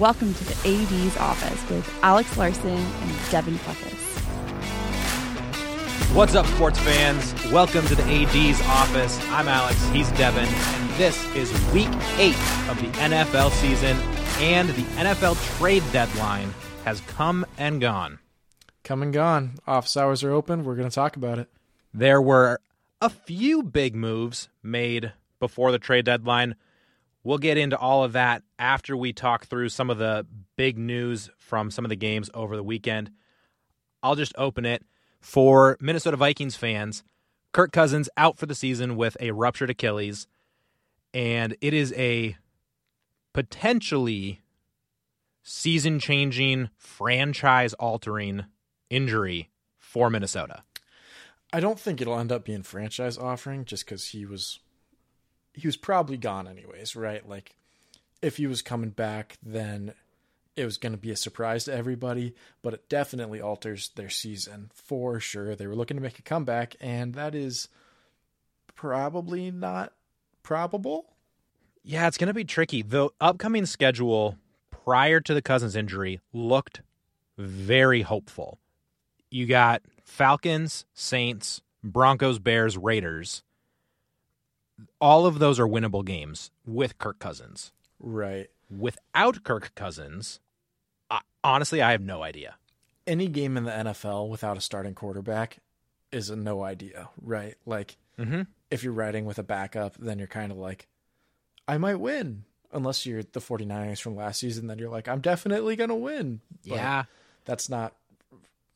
welcome to the AD's office with Alex Larson and Devon Fuckus. What's up, sports fans? Welcome to the AD's office. I'm Alex, he's Devon, and this is week eight of the NFL season, and the NFL trade deadline has come and gone. Come and gone. Office hours are open. We're going to talk about it. There were a few big moves made before the trade deadline. We'll get into all of that after we talk through some of the big news from some of the games over the weekend. I'll just open it for Minnesota Vikings fans. Kirk Cousins out for the season with a ruptured Achilles, and it is a potentially season changing, franchise altering injury for Minnesota. I don't think it'll end up being franchise offering just because he was he was probably gone anyways, right? Like if he was coming back, then it was going to be a surprise to everybody, but it definitely alters their season for sure. They were looking to make a comeback, and that is probably not probable. Yeah, it's going to be tricky. The upcoming schedule prior to the Cousins injury looked very hopeful. You got Falcons, Saints, Broncos, Bears, Raiders all of those are winnable games with Kirk Cousins. Right. Without Kirk Cousins, I, honestly, I have no idea. Any game in the NFL without a starting quarterback is a no idea, right? Like, mm-hmm. if you're riding with a backup, then you're kind of like, I might win. Unless you're the 49ers from last season, then you're like, I'm definitely going to win. But yeah. That's not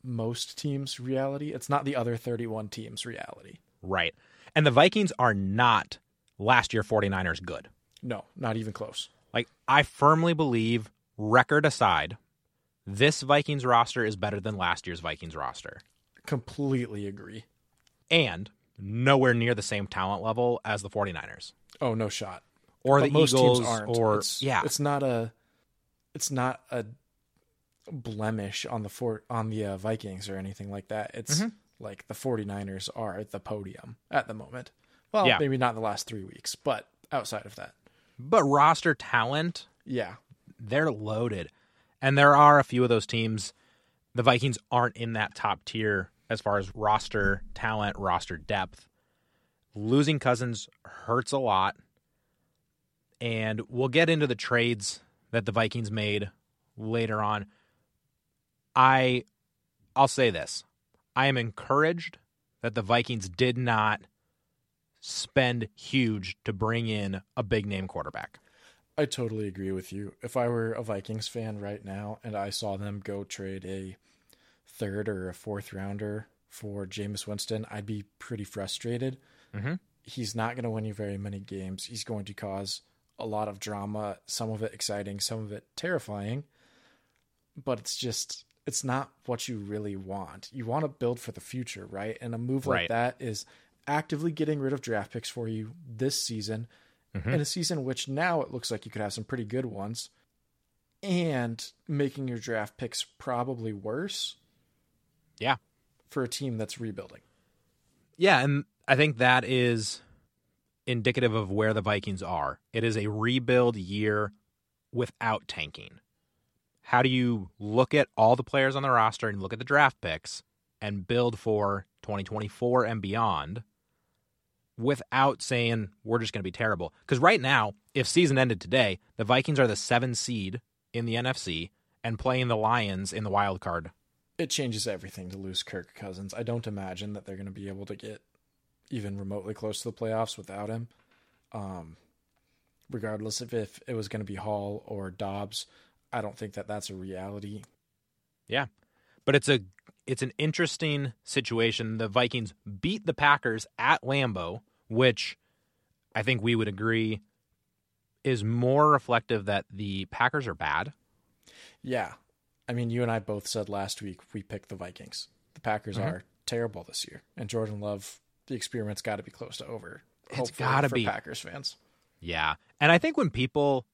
most teams' reality. It's not the other 31 teams' reality. Right. And the Vikings are not last year 49ers good. No, not even close. Like, I firmly believe, record aside, this Vikings roster is better than last year's Vikings roster. Completely agree. And nowhere near the same talent level as the 49ers. Oh, no shot. Or but the most Eagles teams aren't. or it's, yeah. It's not a it's not a blemish on the fort on the uh, Vikings or anything like that. It's mm-hmm like the 49ers are at the podium at the moment. Well, yeah. maybe not in the last three weeks, but outside of that. But roster talent, yeah, they're loaded. And there are a few of those teams. The Vikings aren't in that top tier as far as roster talent, roster depth. Losing Cousins hurts a lot. And we'll get into the trades that the Vikings made later on. I I'll say this. I am encouraged that the Vikings did not spend huge to bring in a big name quarterback. I totally agree with you. If I were a Vikings fan right now and I saw them go trade a third or a fourth rounder for Jameis Winston, I'd be pretty frustrated. Mm-hmm. He's not going to win you very many games. He's going to cause a lot of drama, some of it exciting, some of it terrifying. But it's just it's not what you really want. You want to build for the future, right? And a move like right. that is actively getting rid of draft picks for you this season, mm-hmm. in a season which now it looks like you could have some pretty good ones, and making your draft picks probably worse. Yeah. For a team that's rebuilding. Yeah, and I think that is indicative of where the Vikings are. It is a rebuild year without tanking how do you look at all the players on the roster and look at the draft picks and build for 2024 and beyond without saying we're just going to be terrible? Because right now, if season ended today, the Vikings are the seven seed in the NFC and playing the Lions in the wild card. It changes everything to lose Kirk Cousins. I don't imagine that they're going to be able to get even remotely close to the playoffs without him. Um, regardless of if it was going to be Hall or Dobbs, I don't think that that's a reality. Yeah. But it's a it's an interesting situation. The Vikings beat the Packers at Lambeau, which I think we would agree is more reflective that the Packers are bad. Yeah. I mean, you and I both said last week we picked the Vikings. The Packers mm-hmm. are terrible this year. And Jordan Love, the experiment's got to be close to over. It's got to be Packers fans. Yeah. And I think when people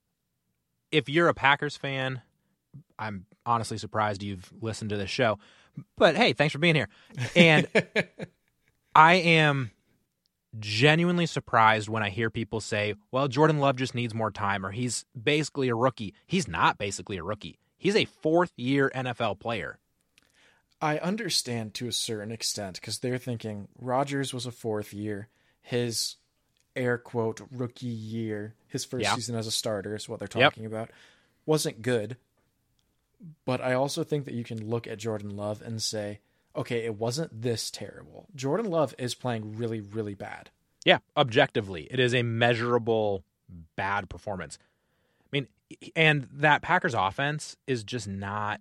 if you're a Packers fan, I'm honestly surprised you've listened to this show. But hey, thanks for being here. And I am genuinely surprised when I hear people say, well, Jordan Love just needs more time or he's basically a rookie. He's not basically a rookie. He's a fourth year NFL player. I understand to a certain extent because they're thinking Rodgers was a fourth year. His air quote rookie year, his first Yeah. season as a starter is what they're Yep. talking about, wasn't good. But I also think that you can look at Jordan Love and say, okay, it wasn't this terrible. Jordan Love is playing really, really bad. Yeah, objectively, it is a measurable bad performance. I mean, and that Packers offense is just not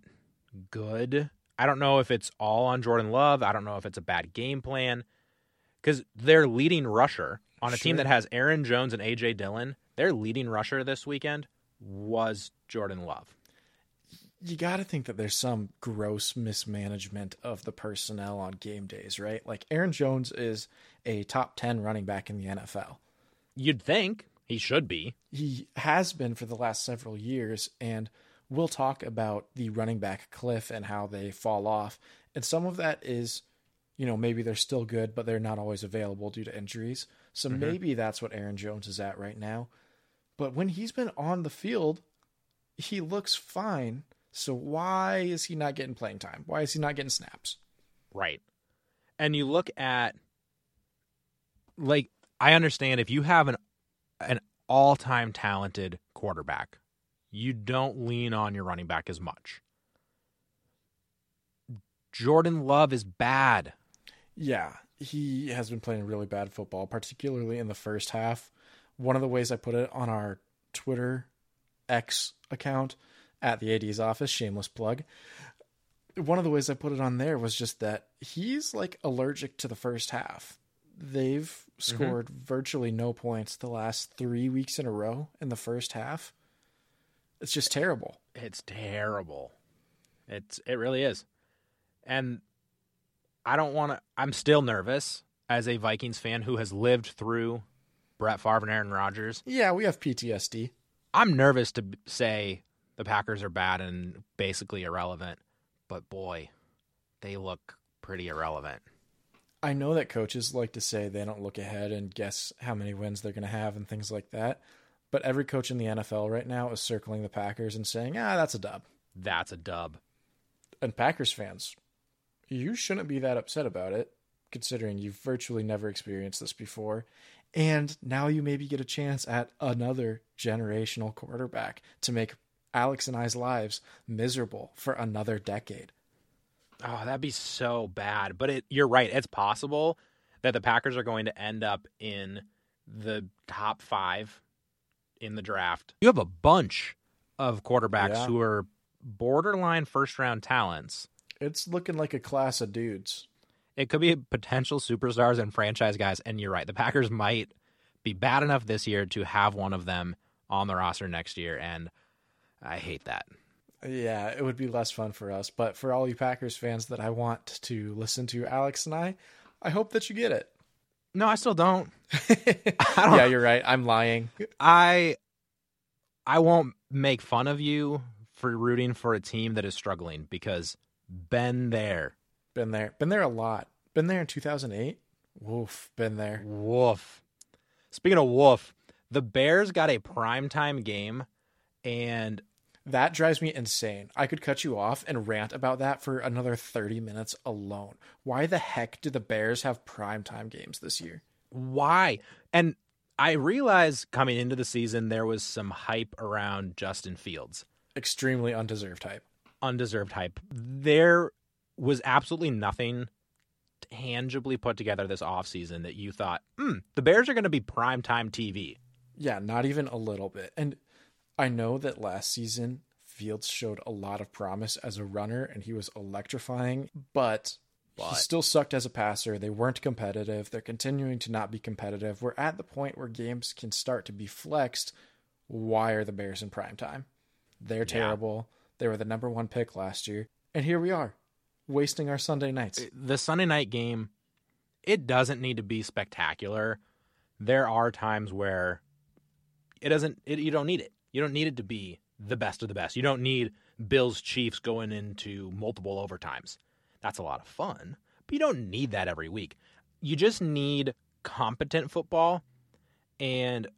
good. I don't know if it's all on Jordan Love. I don't know if it's a bad game plan because their leading rusher on a team that has Aaron Jones and AJ Dillon, their leading rusher this weekend was Jordan Love. You got to think that there's some gross mismanagement of the personnel on game days, right? Like Aaron Jones is a top 10 running back in the NFL. You'd think he should be. he has been for the last several years and we'll talk about the running back cliff and how they fall off and some of that is you know maybe they're still good but they're not always available due to injuries so mm-hmm. maybe that's what Aaron Jones is at right now but when he's been on the field he looks fine so why is he not getting playing time why is he not getting snaps Right. And you look at like I understand if you have an an all-time talented quarterback, you don't lean on your running back as much. Jordan Love is bad. Yeah, he has been playing really bad football, particularly in the first half. One of the ways I put it on our Twitter X account at the AD's office, shameless plug. One of the ways I put it on there was just that he's like allergic to the first half. They've mm-hmm. scored virtually no points the last three weeks in a row in the first half. It's just terrible. It's terrible. It's it really is. And I don't want to I'm still nervous as a Vikings fan who has lived through Brett Favre and Aaron Rodgers. Yeah, we have PTSD. I'm nervous to say the Packers are bad and basically irrelevant, but boy, they look pretty irrelevant. I know that coaches like to say they don't look ahead and guess how many wins they're going to have and things like that. But every coach in the NFL right now is circling the Packers and saying, ah, that's a dub. That's a dub. And Packers fans, you shouldn't be that upset about it, considering you've virtually never experienced this before. And now you maybe get a chance at another generational quarterback to make Alex and I's lives miserable for another decade. Oh, that'd be so bad. But it, you're right. It's possible that the Packers are going to end up in the top five in the draft. You have a bunch of quarterbacks Yeah. who are borderline first round talents. It's looking like a class of dudes. It could be potential superstars and franchise guys. And you're right. The Packers might be bad enough this year to have one of them on the roster next year. And I hate that. Yeah, it would be less fun for us. But for all you Packers fans that I want to listen to Alex and I, I hope that you get it. No, I still don't. don't- yeah, you're right. I'm lying. I I won't make fun of you for rooting for a team that is struggling because been there. Been there. Been there a lot. Been there in 2008. Woof. Been there. Woof. Speaking of woof, the Bears got a primetime game and That drives me insane. I could cut you off and rant about that for another 30 minutes alone. Why the heck do the Bears have primetime games this year? why? And I realized coming into the season there was some hype around Justin Fields. Extremely undeserved hype. Undeserved hype. There was absolutely nothing tangibly put together this offseason that you thought, hmm, the Bears are going to be primetime TV. Yeah, not even a little bit. And I know that last season Fields showed a lot of promise as a runner and he was electrifying, but, he still sucked as a passer. They weren't competitive. They're continuing to not be competitive. We're at the point where games can start to be flexed. Why are the Bears in prime time? They're terrible. They were the number one pick last year. And here we are, wasting our Sunday nights. Uh, the Sunday night game, it doesn't need to be spectacular. There are times where it doesn't, it, you don't need it. You don't need it to be the best of the best. You don't need Bills Chiefs going into multiple overtimes. That's a lot of fun, but you don't need that every week. You just need competent football. And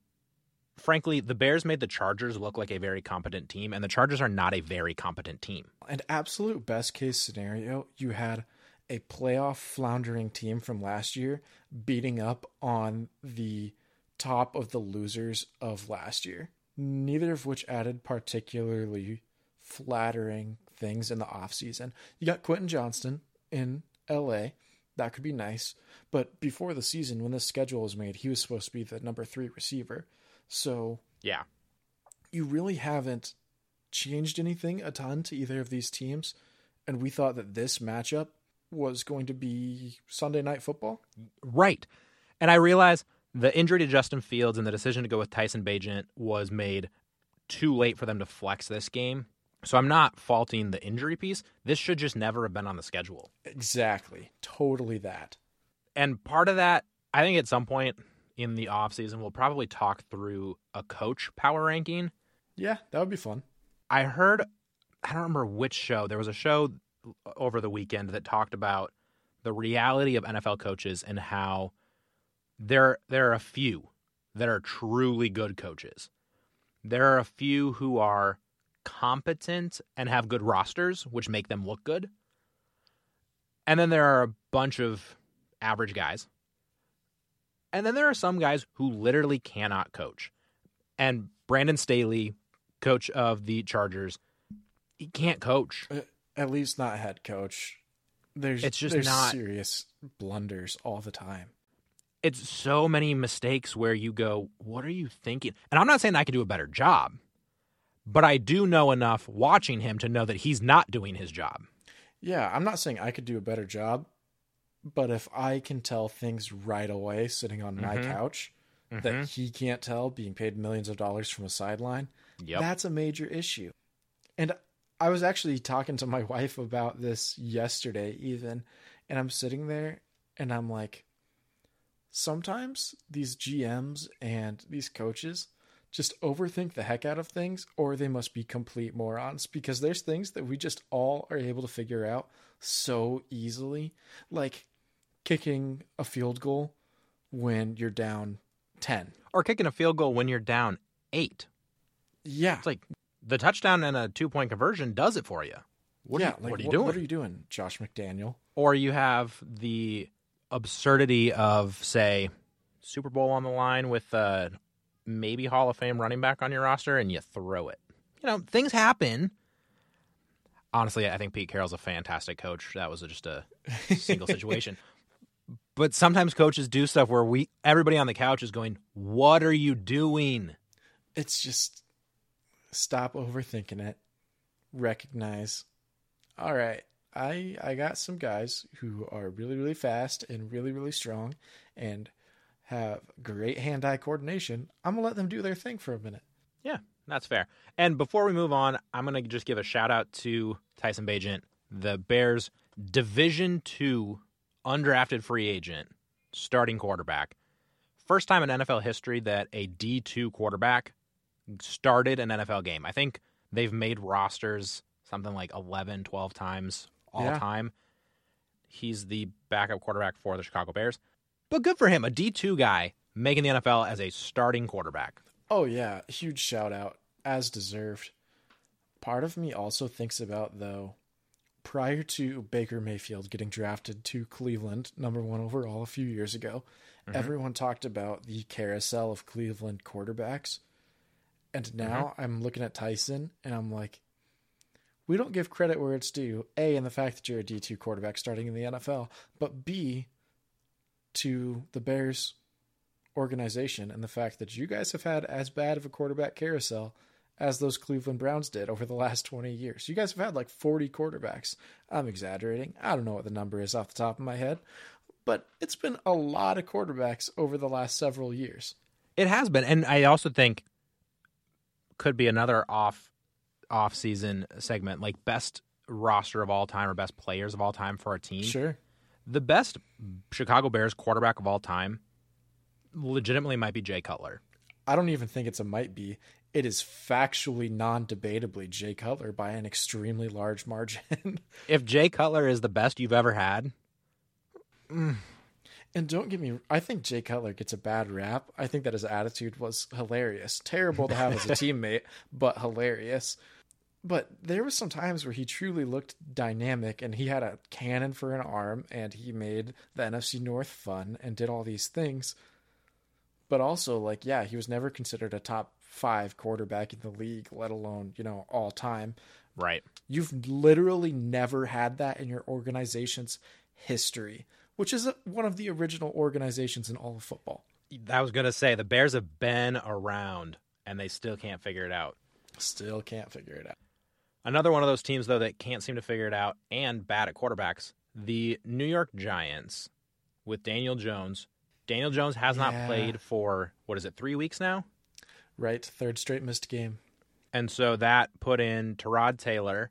frankly, the Bears made the Chargers look like a very competent team, and the Chargers are not a very competent team. And absolute best case scenario, you had a playoff floundering team from last year beating up on the top of the losers of last year, neither of which added particularly flattering things in the offseason. You got Quentin Johnston in LA. That could be nice. But before the season, when this schedule was made, he was supposed to be the number three receiver. So Yeah. you really haven't changed anything a ton to either of these teams. And we thought that this matchup was going to be Sunday night football. Right. And I realize the injury to Justin Fields and the decision to go with Tyson Bagent was made too late for them to flex this game. So I'm not faulting the injury piece. This should just never have been on the schedule. Exactly. Totally that. And part of that, I think at some point in the offseason, we'll probably talk through a coach power ranking. Yeah, that would be fun. I heard, I don't remember which show. There was a show over the weekend that talked about the reality of NFL coaches and how there there are a few that are truly good coaches. There are a few who are competent and have good rosters, which make them look good. And then there are a bunch of average guys. And then there are some guys who literally cannot coach. And Brandon Staley, coach of the Chargers, he can't coach. Uh, at least not head coach. There's It's just there's not- serious blunders all the time. It's so many mistakes where you go, What are you thinking? And I'm not saying I could do a better job, but I do know enough watching him to know that he's not doing his job. Yeah, I'm not saying I could do a better job, but if I can tell things right away sitting on my Mhm. couch Mhm. that he can't tell being paid millions of dollars from a sideline, Yep. that's a major issue. And I was actually talking to my wife about this yesterday, even, and I'm sitting there and I'm like, sometimes these GMs and these coaches just overthink the heck out of things, or they must be complete morons because there's things that we just all are able to figure out so easily, like kicking a field goal when you're down 10. or kicking a field goal when you're down eight. Yeah. It's like the touchdown and a two point conversion does it for you. What, yeah, are, you, like, what are you what, doing? What are you doing, Josh McDaniel? or you have the absurdity of, say, Super Bowl on the line with uh, maybe Hall of Fame running back on your roster, and you throw it. You know, things happen. Honestly, I think Pete Carroll's a fantastic coach. That was just a single situation. But sometimes coaches do stuff where we everybody on the couch is going, "What are you doing?" It's just stop overthinking it. Recognize, all right, I I got some guys who are really really fast and really really strong, and have great hand-eye coordination. I'm gonna let them do their thing for a minute. Yeah, that's fair. And before we move on, I'm going to just give a shout out to Tyson Bagent, the Bears Division 2 undrafted free agent, starting quarterback. First time in NFL history that a D2 quarterback started an NFL game. I think they've made rosters something like 11, 12 times all Yeah. time. He's the backup quarterback for the Chicago Bears. But good for him, a D2 guy making the NFL as a starting quarterback. Oh yeah, huge shout out as deserved. Part of me also thinks about though prior to Baker Mayfield getting drafted to Cleveland number 1 overall a few years ago, mm-hmm. everyone talked about the carousel of Cleveland quarterbacks. And mm-hmm. now I'm looking at Tyson and I'm like we don't give credit where it's due. A in the fact that you're a D2 quarterback starting in the NFL, but B to the Bears organization and the fact that you guys have had as bad of a quarterback carousel as those Cleveland Browns did over the last 20 years. You guys have had like 40 quarterbacks. I'm exaggerating. I don't know what the number is off the top of my head, but it's been a lot of quarterbacks over the last several years. It has been, and I also think could be another off off season segment, like best roster of all time or best players of all time for a team. Sure. The best Chicago Bears quarterback of all time, legitimately, might be Jay Cutler. I don't even think it's a might be. It is factually non debatably Jay Cutler by an extremely large margin. If Jay Cutler is the best you've ever had, mm. And don't get me I think Jay Cutler gets a bad rap. I think that his attitude was hilarious. Terrible to have as a teammate, but hilarious. But there was some times where he truly looked dynamic and he had a cannon for an arm and he made the NFC North fun and did all these things. But also like yeah, he was never considered a top 5 quarterback in the league, let alone, you know, all time. Right. You've literally never had that in your organization's history, which is one of the original organizations in all of football. I was going to say the Bears have been around and they still can't figure it out. Still can't figure it out. Another one of those teams, though, that can't seem to figure it out and bad at quarterbacks the New York Giants with Daniel Jones. Daniel Jones has Yeah. not played for, what is it, three weeks now? Right? Third straight missed game. And so that put in Tyrod Taylor,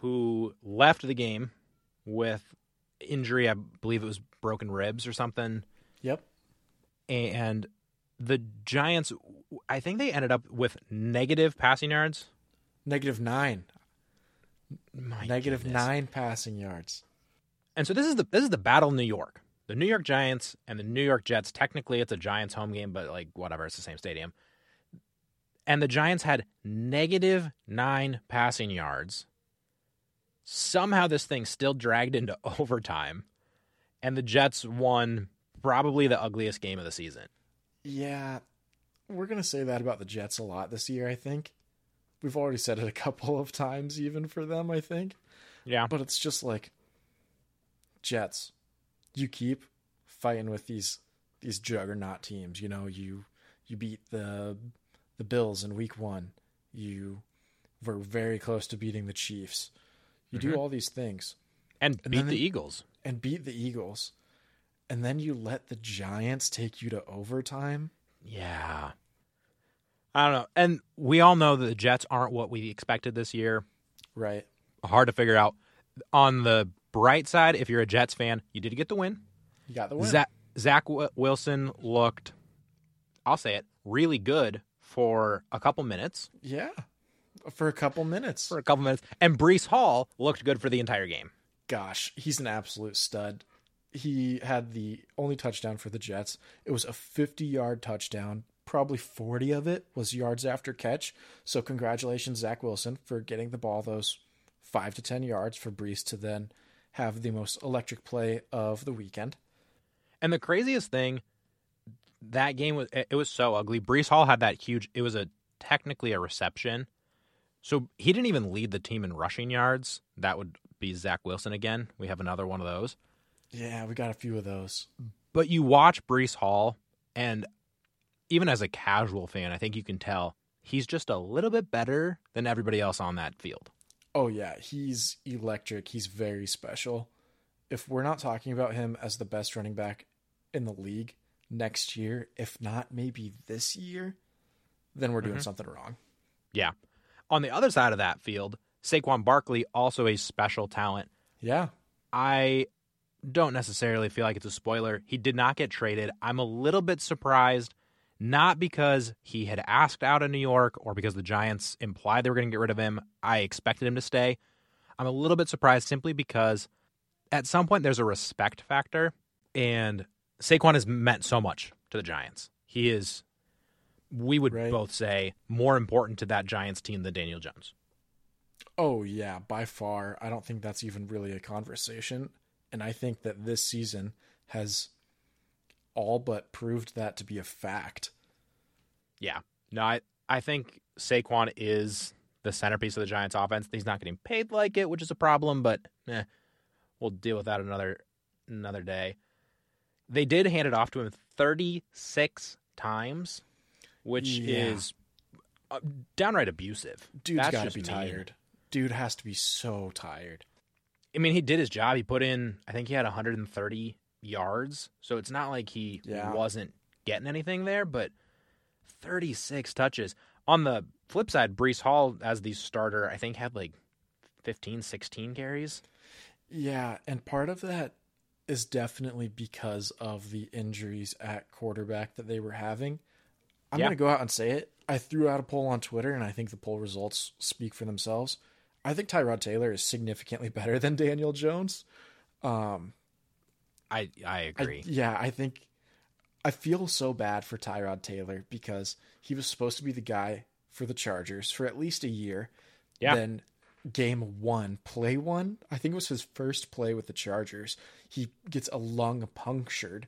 who left the game with injury. I believe it was broken ribs or something. Yep. And the Giants, I think they ended up with negative passing yards. Negative nine. Negative nine passing yards. And so this is the this is the battle in New York. The New York Giants and the New York Jets. Technically, it's a Giants home game, but like whatever, it's the same stadium. And the Giants had negative nine passing yards. Somehow, this thing still dragged into overtime, and the Jets won probably the ugliest game of the season. Yeah. We're going to say that about the Jets a lot this year, I think. We've already said it a couple of times, even for them, I think. Yeah, But it's just like Jets. You keep fighting with these these juggernaut teams. You know, you you beat the the Bills in week one. You were very close to beating the Chiefs. You do mm-hmm. all these things and, And beat the Eagles. and beat the Eagles. And then you let the Giants take you to overtime. Yeah. I don't know. And we all know that the Jets aren't what we expected this year. Right. hard to figure out. On the bright side, if you're a Jets fan, you did get the win. You got the win. Zach, Zach Wilson looked, I'll say it, really good for a couple minutes. yeah. For a couple minutes. For a couple minutes, and Breece Hall looked good for the entire game. gosh, he's an absolute stud. He had the only touchdown for the Jets. It was a 50 yard touchdown. Probably 40 of it was yards after catch. So, congratulations, Zach Wilson, for getting the ball those five to 10 yards for Breece to then have the most electric play of the weekend. And the craziest thing, that game was it was so ugly. Breece Hall had that huge. It was a technically a reception, so he didn't even lead the team in rushing yards. That would be Zach Wilson again. We have another one of those. Yeah, we got a few of those. But you watch Breece Hall, and even as a casual fan, I think you can tell he's just a little bit better than everybody else on that field. Oh, yeah, he's electric. He's very special. If we're not talking about him as the best running back in the league next year, if not maybe this year, then we're doing mm-hmm. something wrong. Yeah. On the other side of that field, Saquon Barkley, also a special talent. Yeah. I don't necessarily feel like it's a spoiler. He did not get traded. I'm a little bit surprised, not because he had asked out of New York or because the Giants implied they were going to get rid of him. I expected him to stay. I'm a little bit surprised simply because at some point there's a respect factor, and Saquon has meant so much to the Giants. He is, we would Right. both say, more important to that Giants team than Daniel Jones. Oh, yeah, by far. I don't think that's even really a conversation. And I think that this season has all but proved that to be a fact. Yeah. No, I, I think Saquon is the centerpiece of the Giants offense. He's not getting paid like it, which is a problem, but eh, we'll deal with that another another day. They did hand it off to him 36 times, which Yeah. is uh, downright abusive. Dude's got to be mean. tired. Dude has to be so tired. I mean, he did his job. He put in, I think he had 130 yards. So it's not like he Yeah. wasn't getting anything there, but 36 touches. On the flip side, Breece Hall, as the starter, I think had like 15, 16 carries. Yeah, and part of that is definitely because of the injuries at quarterback that they were having. I'm Yeah. going to go out and say it. I threw out a poll on Twitter, and I think the poll results speak for themselves. I think Tyrod Taylor is significantly better than Daniel Jones. Um, I I I- agree. yeah, I think I feel so bad for Tyrod Taylor because he was supposed to be the guy for the Chargers for at least a year. Yeah. Then game one, play one, I think it was his first play with the Chargers. He gets a lung punctured.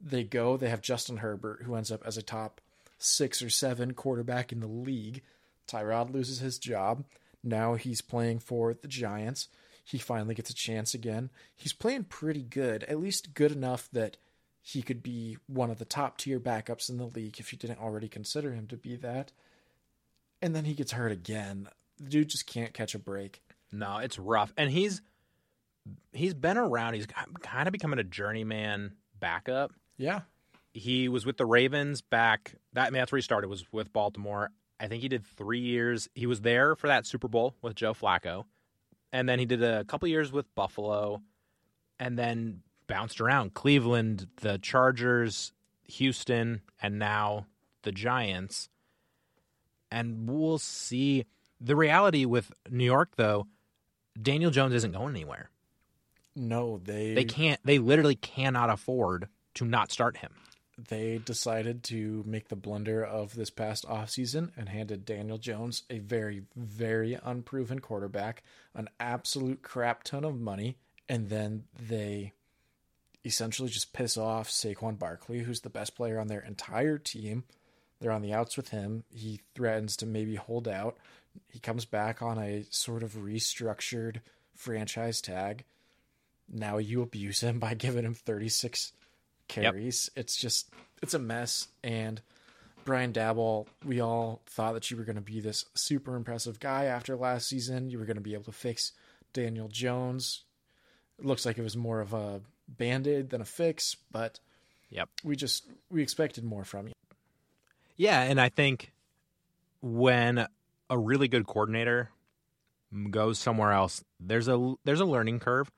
They go, they have Justin Herbert, who ends up as a top six or seven quarterback in the league. Tyrod loses his job. Now he's playing for the Giants. He finally gets a chance again. He's playing pretty good, at least good enough that he could be one of the top tier backups in the league if you didn't already consider him to be that. And then he gets hurt again. The dude just can't catch a break. No, it's rough, and he's he's been around. He's kind of becoming a journeyman backup. Yeah. He was with the Ravens back. That I mean, that's where he started. Was with Baltimore. I think he did three years. He was there for that Super Bowl with Joe Flacco, and then he did a couple years with Buffalo, and then bounced around Cleveland, the Chargers, Houston, and now the Giants. And we'll see. The reality with New York, though, Daniel Jones isn't going anywhere. No, they They can't. They literally cannot afford to not start him. they decided to make the blunder of this past offseason and handed Daniel Jones, a very, very unproven quarterback, an absolute crap ton of money. And then they essentially just piss off Saquon Barkley, who's the best player on their entire team. They're on the outs with him. He threatens to maybe hold out. He comes back on a sort of restructured franchise tag. Now you abuse him by giving him 36 carries. It's just it's a mess. And Brian Daboll, we all thought that you were going to be this super impressive guy after last season. You were going to be able to fix Daniel Jones. It looks like it was more of a band-aid than a fix, but Yep. we just we expected more from you. Yeah, and I think when a really good coordinator goes somewhere else, there's a there's a learning curve,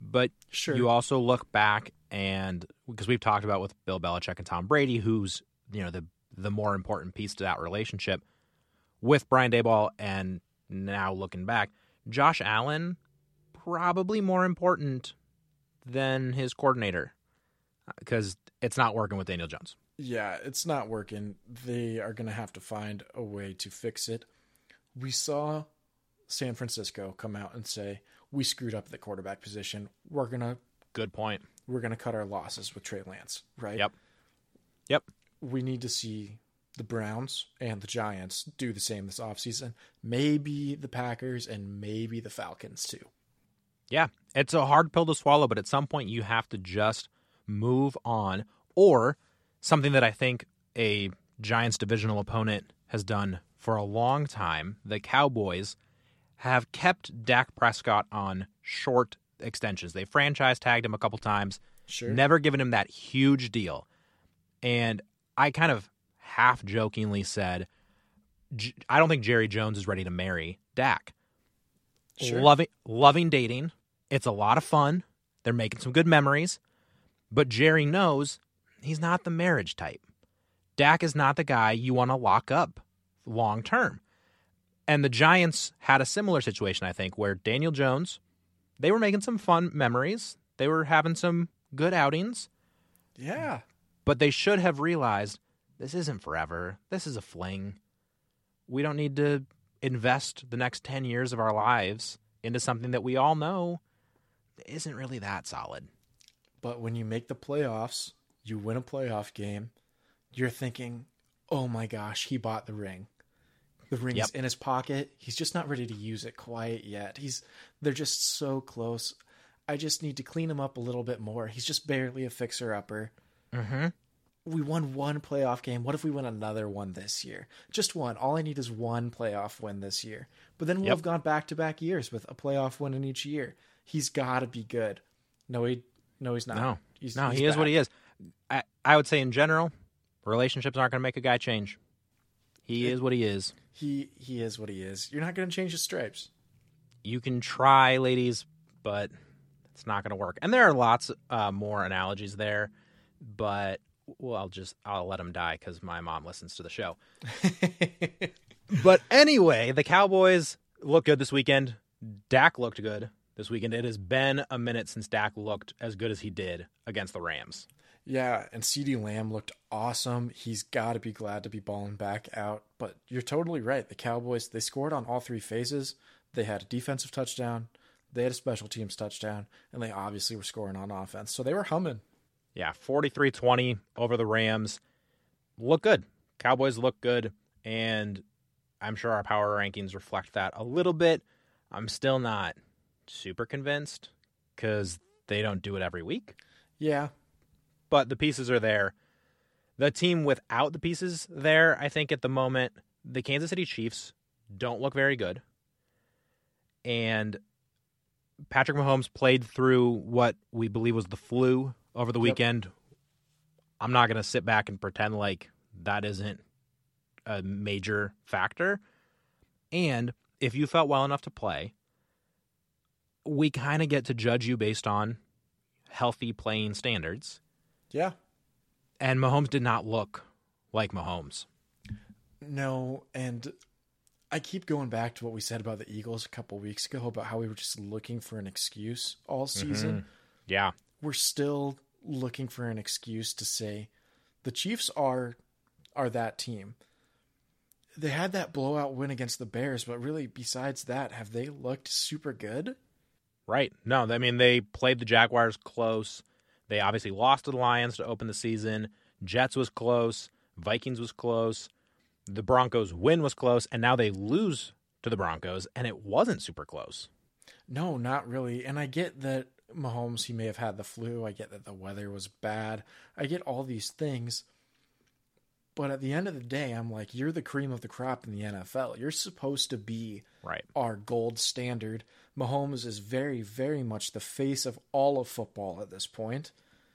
but Sure. you also look back and because we've talked about with Bill Belichick and Tom Brady, who's you know the the more important piece to that relationship with Brian Daboll, and now looking back, Josh Allen probably more important than his coordinator uh, because it's not working with Daniel Jones. Yeah, it's not working. They are going to have to find a way to fix it. We saw San Francisco come out and say, "We screwed up the quarterback position. We're going to Good point. we're going to cut our losses with Trey Lance." Right? Yep. Yep. We need to see the Browns and the Giants do the same this offseason. Maybe the Packers and maybe the Falcons too. Yeah, it's a hard pill to swallow, but at some point you have to just move on. Or something that I think a Giants divisional opponent has done for a long time, the Cowboys have kept Dak Prescott on short extensions. They franchise tagged him a couple times, Sure. never given him that huge deal. And I kind of half jokingly said, "J- I don't think Jerry Jones is ready to marry Dak Sure. loving loving dating. It's a lot of fun. They're making some good memories. But Jerry knows he's not the marriage type. Dak is not the guy you want to lock up long term. And the Giants had a similar situation, I think, where Daniel Jones, they were making some fun memories. They were having some good outings, yeah. but they should have realized this isn't forever. This is a fling. We don't need to invest the next 10 years of our lives into something that we all know isn't really that solid. But when you make the playoffs, you win a playoff game, you're thinking, oh my gosh, he bought the ring. The ring's Yep. in his pocket. He's just not ready to use it quite yet. He's they're just so close. I just need to clean him up a little bit more. He's just barely a fixer upper. Mm-hmm. We won one playoff game. What if we win another one this year? Just one. All I need is one playoff win this year. But then we'll Yep. have gone back to back years with a playoff win in each year. He's got to be good. No, he no, he's not. No, he's, no, he's he is what he is. I, I would say in general, relationships aren't going to make a guy change. He is what he is. He he is what he is. You're not going to change his stripes. You can try, ladies, but it's not going to work. And there are lots uh, more analogies there, but well, I'll just I'll let them die because my mom listens to the show. But anyway, the Cowboys look good this weekend. Dak looked good. this weekend. It has been a minute since Dak looked as good as he did against the Rams. Yeah, and CeeDee Lamb looked awesome. He's got to be glad to be balling back out. But you're totally right. The Cowboys, they scored on all three phases. They had a defensive touchdown, they had a special teams touchdown, and they obviously were scoring on offense. So they were humming. Yeah, 43 20 over the Rams. Look good. Cowboys look good. And I'm sure our power rankings reflect that a little bit. I'm still not super convinced because they don't do it every week. Yeah. But the pieces are there. The team without the pieces there, I think at the moment, the Kansas City Chiefs don't look very good. And Patrick Mahomes played through what we believe was the flu over the Yep. weekend. I'm not going to sit back and pretend like that isn't a major factor. And if you felt well enough to play, we kind of get to judge you based on healthy playing standards. Yeah. And Mahomes did not look like Mahomes. No, and I keep going back to what we said about the Eagles a couple weeks ago about how we were just looking for an excuse all mm-hmm. season. Yeah. We're still looking for an excuse to say the Chiefs are are that team. They had that blowout win against the Bears, but really besides that, have they looked super good? Right. No, I mean, they played the Jaguars close. They obviously lost to the Lions to open the season. Jets was close. Vikings was close. The Broncos win was close. And now they lose to the Broncos, and it wasn't super close. No, not really. And I get that Mahomes, he may have had the flu. I get that the weather was bad. I get all these things. But at the end of the day, I'm like, you're the cream of the crop in the NFL. You're supposed to be Right. our gold standard. Mahomes is very, very much the face of all of football at this point.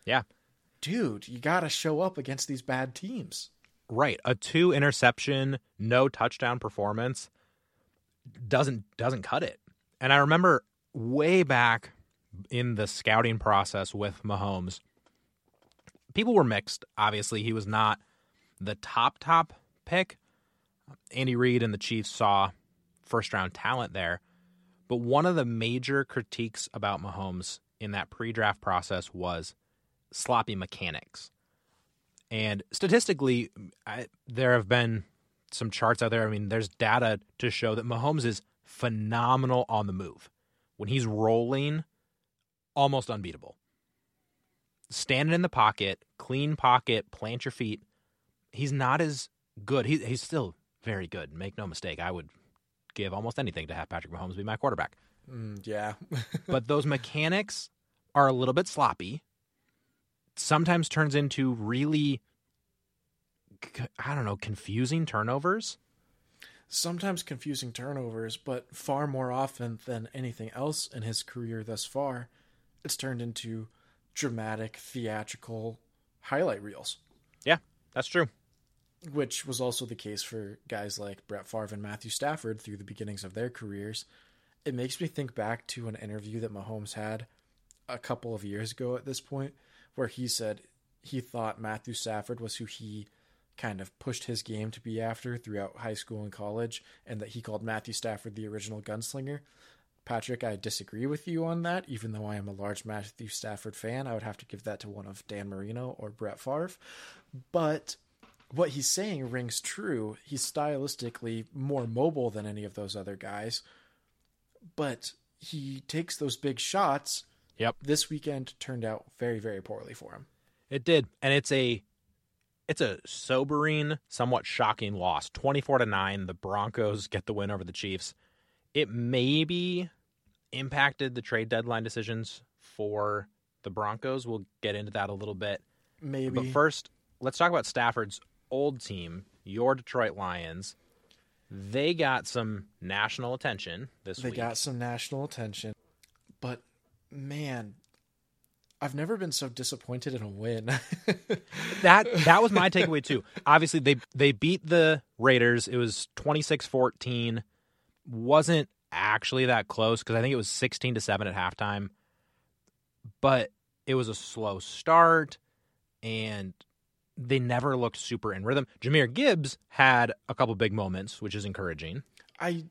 Yeah. Dude, you got to show up against these bad teams. Right. A two interception, no touchdown performance doesn't doesn't cut it. And I remember way back in the scouting process with Mahomes, people were mixed. Obviously, he was not the top top pick. Andy Reid and the Chiefs saw first round talent there. But one of the major critiques about Mahomes in that pre-draft process was sloppy mechanics. And statistically, I, there have been some charts out there. I mean, there's data to show that Mahomes is phenomenal on the move. When he's rolling, almost unbeatable. Standing in the pocket, clean pocket, plant your feet. He's not as good. He, he's still very good. Make no mistake. I would give almost anything to have Patrick Mahomes be my quarterback. Mm, yeah. but those mechanics are a little bit sloppy. Sometimes turns into really, I don't know, confusing turnovers. Sometimes confusing turnovers, but far more often than anything else in his career thus far, it's turned into dramatic, theatrical highlight reels. That's true. which was also the case for guys like Brett Favre and Matthew Stafford through the beginnings of their careers. It makes me think back to an interview that Mahomes had a couple of years ago at this point, where he said he thought Matthew Stafford was who he kind of pushed his game to be after throughout high school and college, and that he called Matthew Stafford the original gunslinger. Patrick, I disagree with you on that. Even though I am a large Matthew Stafford fan, I would have to give that to one of Dan Marino or Brett Favre. But what he's saying rings true. He's stylistically more mobile than any of those other guys, but he takes those big shots. Yep. This weekend turned out very, very poorly for him. It did, and it's a it's a sobering, somewhat shocking loss. Twenty four to nine. The Broncos get the win over the Chiefs. It maybe impacted the trade deadline decisions for the Broncos. We'll get into that a little bit. Maybe. But first, let's talk about Stafford's old team, your Detroit Lions. They got some national attention this they week. They got some national attention, but man, I've never been so disappointed in a win. that that was my takeaway too. Obviously they they beat the Raiders. It was 26-14. Wasn't actually that close cuz I think it was 16 to 7 at halftime. But it was a slow start and they never looked super in rhythm. Jahmyr Gibbs had a couple big moments, which is encouraging. I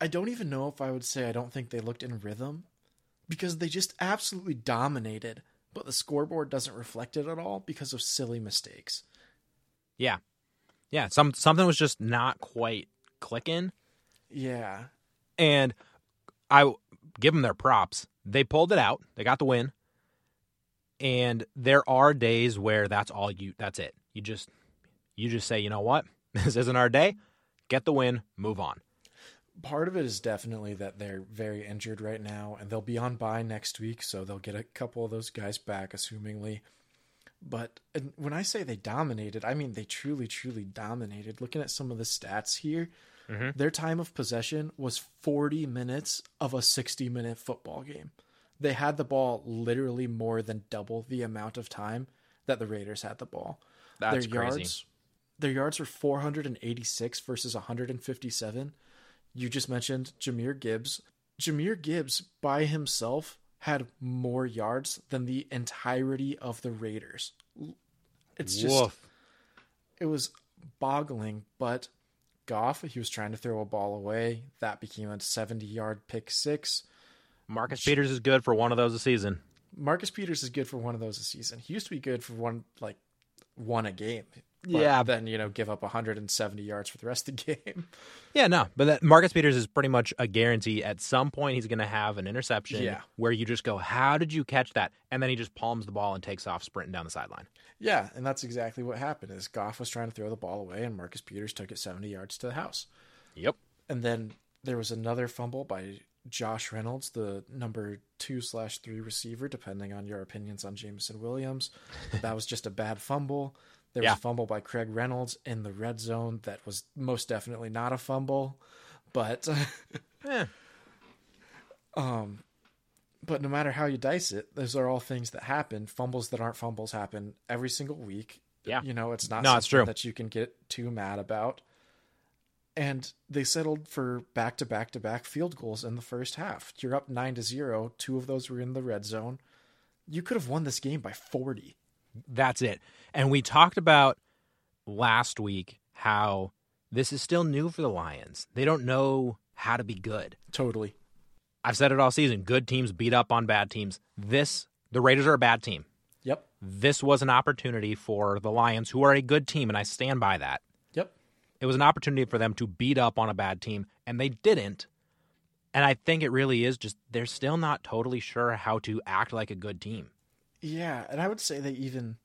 I don't even know if I would say I don't think they looked in rhythm. because they just absolutely dominated, but the scoreboard doesn't reflect it at all because of silly mistakes. Yeah. Yeah, some something was just not quite clicking Yeah. And I give them their props. They pulled it out. They got the win. And there are days where that's all you that's it. You just you just say, "You know what? This isn't our day. Get the win, move on." Part of it is definitely that they're very injured right now, and they'll be on bye next week, so they'll get a couple of those guys back, assumingly. But and when I say they dominated, I mean they truly, truly dominated. Looking at some of the stats here, mm-hmm. their time of possession was 40 minutes of a 60 minute football game. They had the ball literally more than double the amount of time that the Raiders had the ball. That's their crazy. yards, their yards were 486 versus 157. You just mentioned Jahmyr Gibbs. Jahmyr Gibbs by himself had more yards than the entirety of the Raiders. It's just Woof. it was boggling, but Goff, he was trying to throw a ball away. That became a 70 yard pick six. Marcus Peters is good for one of those a season. Marcus Peters is good for one of those a season. He used to be good for one, like, one a game. But Yeah. Then, you know, give up 170 yards for the rest of the game. Yeah, no, but that, Marcus Peters is pretty much a guarantee. At some point, he's going to have an interception Yeah. where you just go, "How did you catch that?" And then he just palms the ball and takes off sprinting down the sideline. Yeah, and that's exactly what happened. Is Goff was trying to throw the ball away, and Marcus Peters took it 70 yards to the house. Yep. And then there was another fumble by Josh Reynolds, the number two slash three receiver, depending on your opinions on Jameson Williams. that was just a bad fumble. There was Yeah. a fumble by Craig Reynolds in the red zone that was most definitely not a fumble. But Eh, but no matter how you dice it, those are all things that happen. Fumbles that aren't fumbles happen every single week. Yeah. You know, it's not No, it's true. that you can get too mad about. And they settled for back to back to back field goals in the first half. You're up nine to zero. Two of those were in the red zone. You could have won this game by forty. That's it. And we talked about last week how this is still new for the Lions. They don't know how to be good. Totally. I've said it all season. Good teams beat up on bad teams. This, the Raiders are a bad team. Yep. This was an opportunity for the Lions, who are a good team, and I stand by that. Yep. It was an opportunity for them to beat up on a bad team, and they didn't. And I think it really is just they're still not totally sure how to act like a good team. Yeah, and I would say they even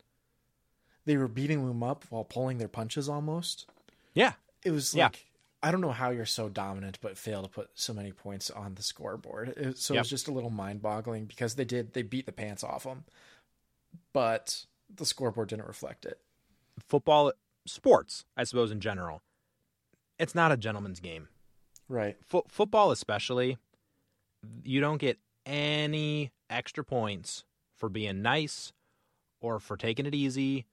they were beating them up while pulling their punches almost. Yeah. It was Yeah. like I don't know how you're so dominant but fail to put so many points on the scoreboard. It, so Yep. was just a little mind-boggling because they did they beat the pants off them, but the scoreboard didn't reflect it. Football, sports, I suppose, in general, it's not a gentleman's game. Right. Fo- football, especially, you don't get any extra points for being nice or for taking it easy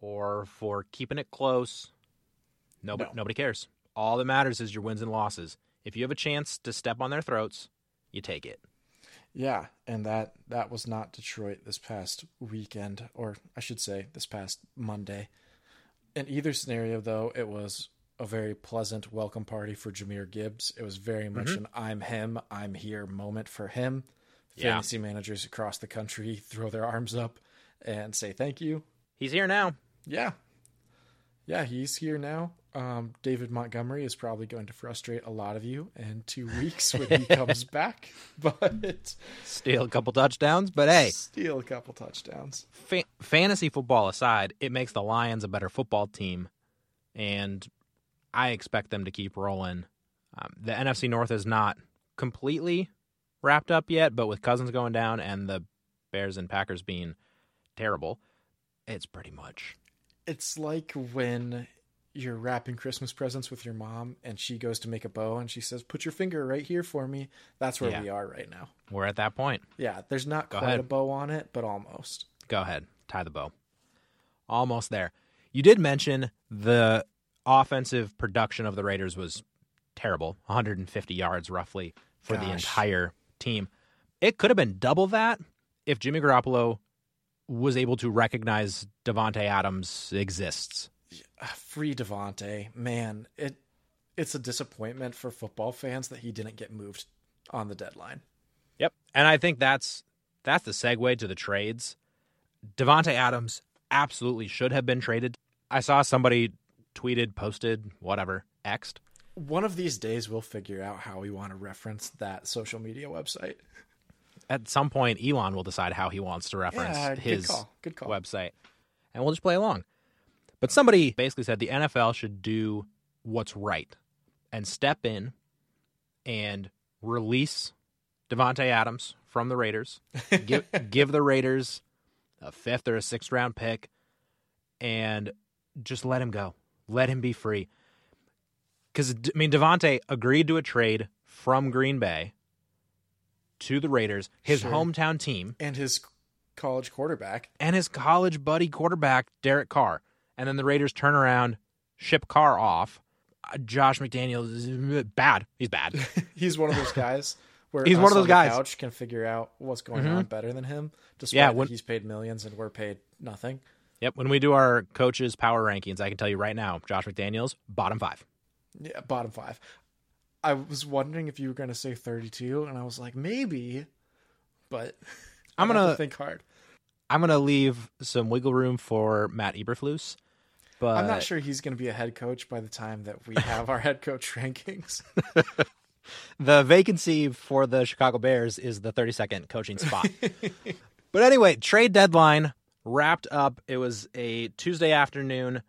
or for keeping it close. Nobody, No. nobody cares. All that matters is your wins and losses. If you have a chance to step on their throats, you take it. Yeah, and that that was not Detroit this past weekend, or I should say, this past Monday. In either scenario, though, it was a very pleasant welcome party for Jahmyr Gibbs. It was very much mm-hmm. an "I'm him, I'm here" moment for him. Yeah. Fantasy managers across the country throw their arms up and say thank you. He's here now. Yeah, yeah, he's here now. Um, David Montgomery is probably going to frustrate a lot of you in two weeks when he comes back, but Steal a couple touchdowns, but hey, steal a couple touchdowns. fa- fantasy football aside, it makes the Lions a better football team, and I expect them to keep rolling. Um, the NFC North is not completely wrapped up yet, but with Cousins going down and the Bears and Packers being terrible, it's pretty much. It's like when you're wrapping Christmas presents with your mom and she goes to make a bow and she says, Put your finger right here for me. That's where Yeah. we are right now. We're at that point. Yeah, there's not Go quite ahead. a bow on it, but almost. Go ahead, tie the bow. Almost there. You did mention the offensive production of the Raiders was terrible 150 yards roughly for the entire team. It could have been double that if Jimmy Garoppolo was able to recognize Davante Adams exists. Free Davante, man, it it's a disappointment for football fans that he didn't get moved on the deadline. Yep. And I think that's that's the segue to the trades. Davante Adams absolutely should have been traded. I saw somebody tweeted, posted, whatever, xed. One of these days, we'll figure out how we want to reference that social media website. At some point, Elon will decide how he wants to reference Yeah, good his call, good call. website, and we'll just play along. But somebody basically said the NFL should do what's right and step in and release Davante Adams from the Raiders, give give the Raiders a fifth or a sixth round pick, and just let him go, let him be free. Because I mean, Davante agreed to a trade from Green Bay to the Raiders, his Sure. hometown team, And his college quarterback. and his college buddy quarterback Derek Carr, and then the Raiders turn around, ship Carr off. Uh, Josh McDaniels is bad. He's bad. He's one of those guys where He's one of those guys. couch can figure out what's going Mhm. on better than him, despite Yeah, when- he's paid millions and we're paid nothing. yep. When we do our coaches' power rankings, I can tell you right now, Josh McDaniels bottom five. Yeah, bottom five. I was wondering if you were going to say 32, and I was like, maybe, but I'm have to gonna- think hard. I'm gonna leave some wiggle room for Matt Eberflus, but I'm not sure he's going to be a head coach by the time that we have our head coach rankings. the vacancy for the Chicago Bears is the 32nd coaching spot. but anyway, trade deadline wrapped up. It was a Tuesday afternoon.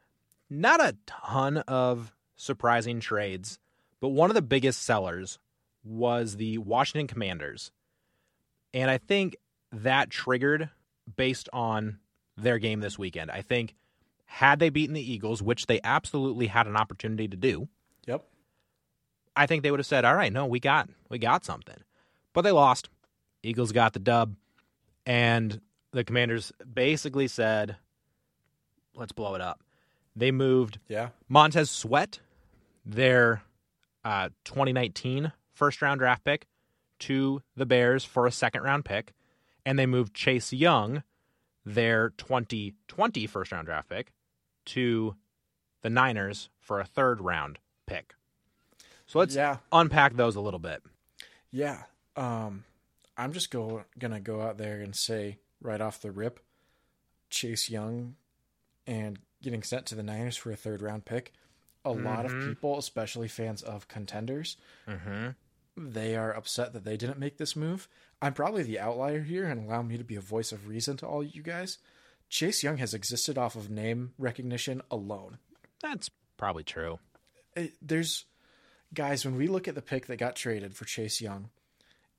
Not a ton of surprising trades, but one of the biggest sellers was the Washington Commanders. And I think that triggered based on their game this weekend. I think had they beaten the Eagles, which they absolutely had an opportunity to do, yep. I think they would have said, "All right, no, we got we got something," but they lost. Eagles got the dub, and the Commanders basically said, "Let's blow it up." They moved Yeah. Montez Sweat, their uh, 2019 first round draft pick, to the Bears for a second round pick, and they moved Chase Young, their 2020 first round draft pick, to the Niners for a third round pick. So let's Yeah. unpack those a little bit. Yeah. Um, I'm just go gonna go out there and say right off the rip, Chase Young and getting sent to the Niners for a third round pick. A lot of Mhm. people, especially fans of contenders, Mm-hmm. they are upset that they didn't make this move. I'm probably the outlier here and allow me to be a voice of reason to all you guys. Chase Young has existed off of name recognition alone. That's probably true. it, there's guys when we look at the pick that got traded for Chase Young,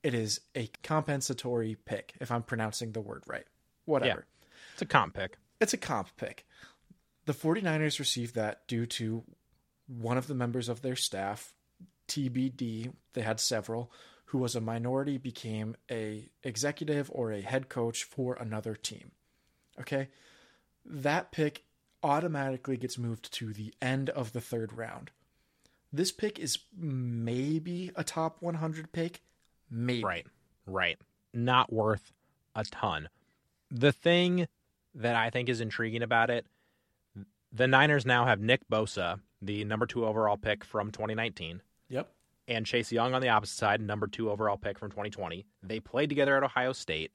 it is a compensatory pick if I'm pronouncing the word right. Whatever. It's a comp pick. It's a comp pick. The 49ers received that due to one of the members of their staff, TBD, they had several, who was a minority became a executive or a head coach for another team. Okay? That pick automatically gets moved to the end of the third round. This pick is maybe a top 100 pick. Maybe. Right. Right. Not worth a ton. The thing that I think is intriguing about it, the Niners now have Nick Bosa, the number two overall pick from 2019, Yep. and Chase Young on the opposite side, number two overall pick from 2020. They played together at Ohio State.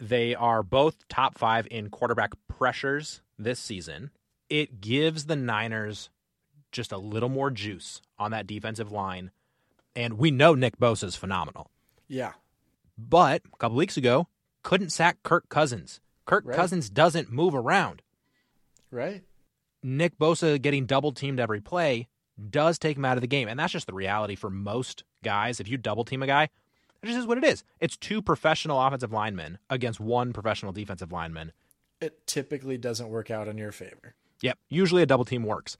They are both top five in quarterback pressures this season. It gives the Niners just a little more juice on that defensive line. And we know Nick Bosa is phenomenal. Yeah. But a couple weeks ago, couldn't sack Kirk Cousins. Kirk Right. Cousins doesn't move around. Right? Nick Bosa getting double teamed every play does take him out of the game. And that's just the reality for most guys. If you double team a guy, that just is what it is. It's two professional offensive linemen against one professional defensive lineman. It typically doesn't work out in your favor. Yep. Usually a double team works.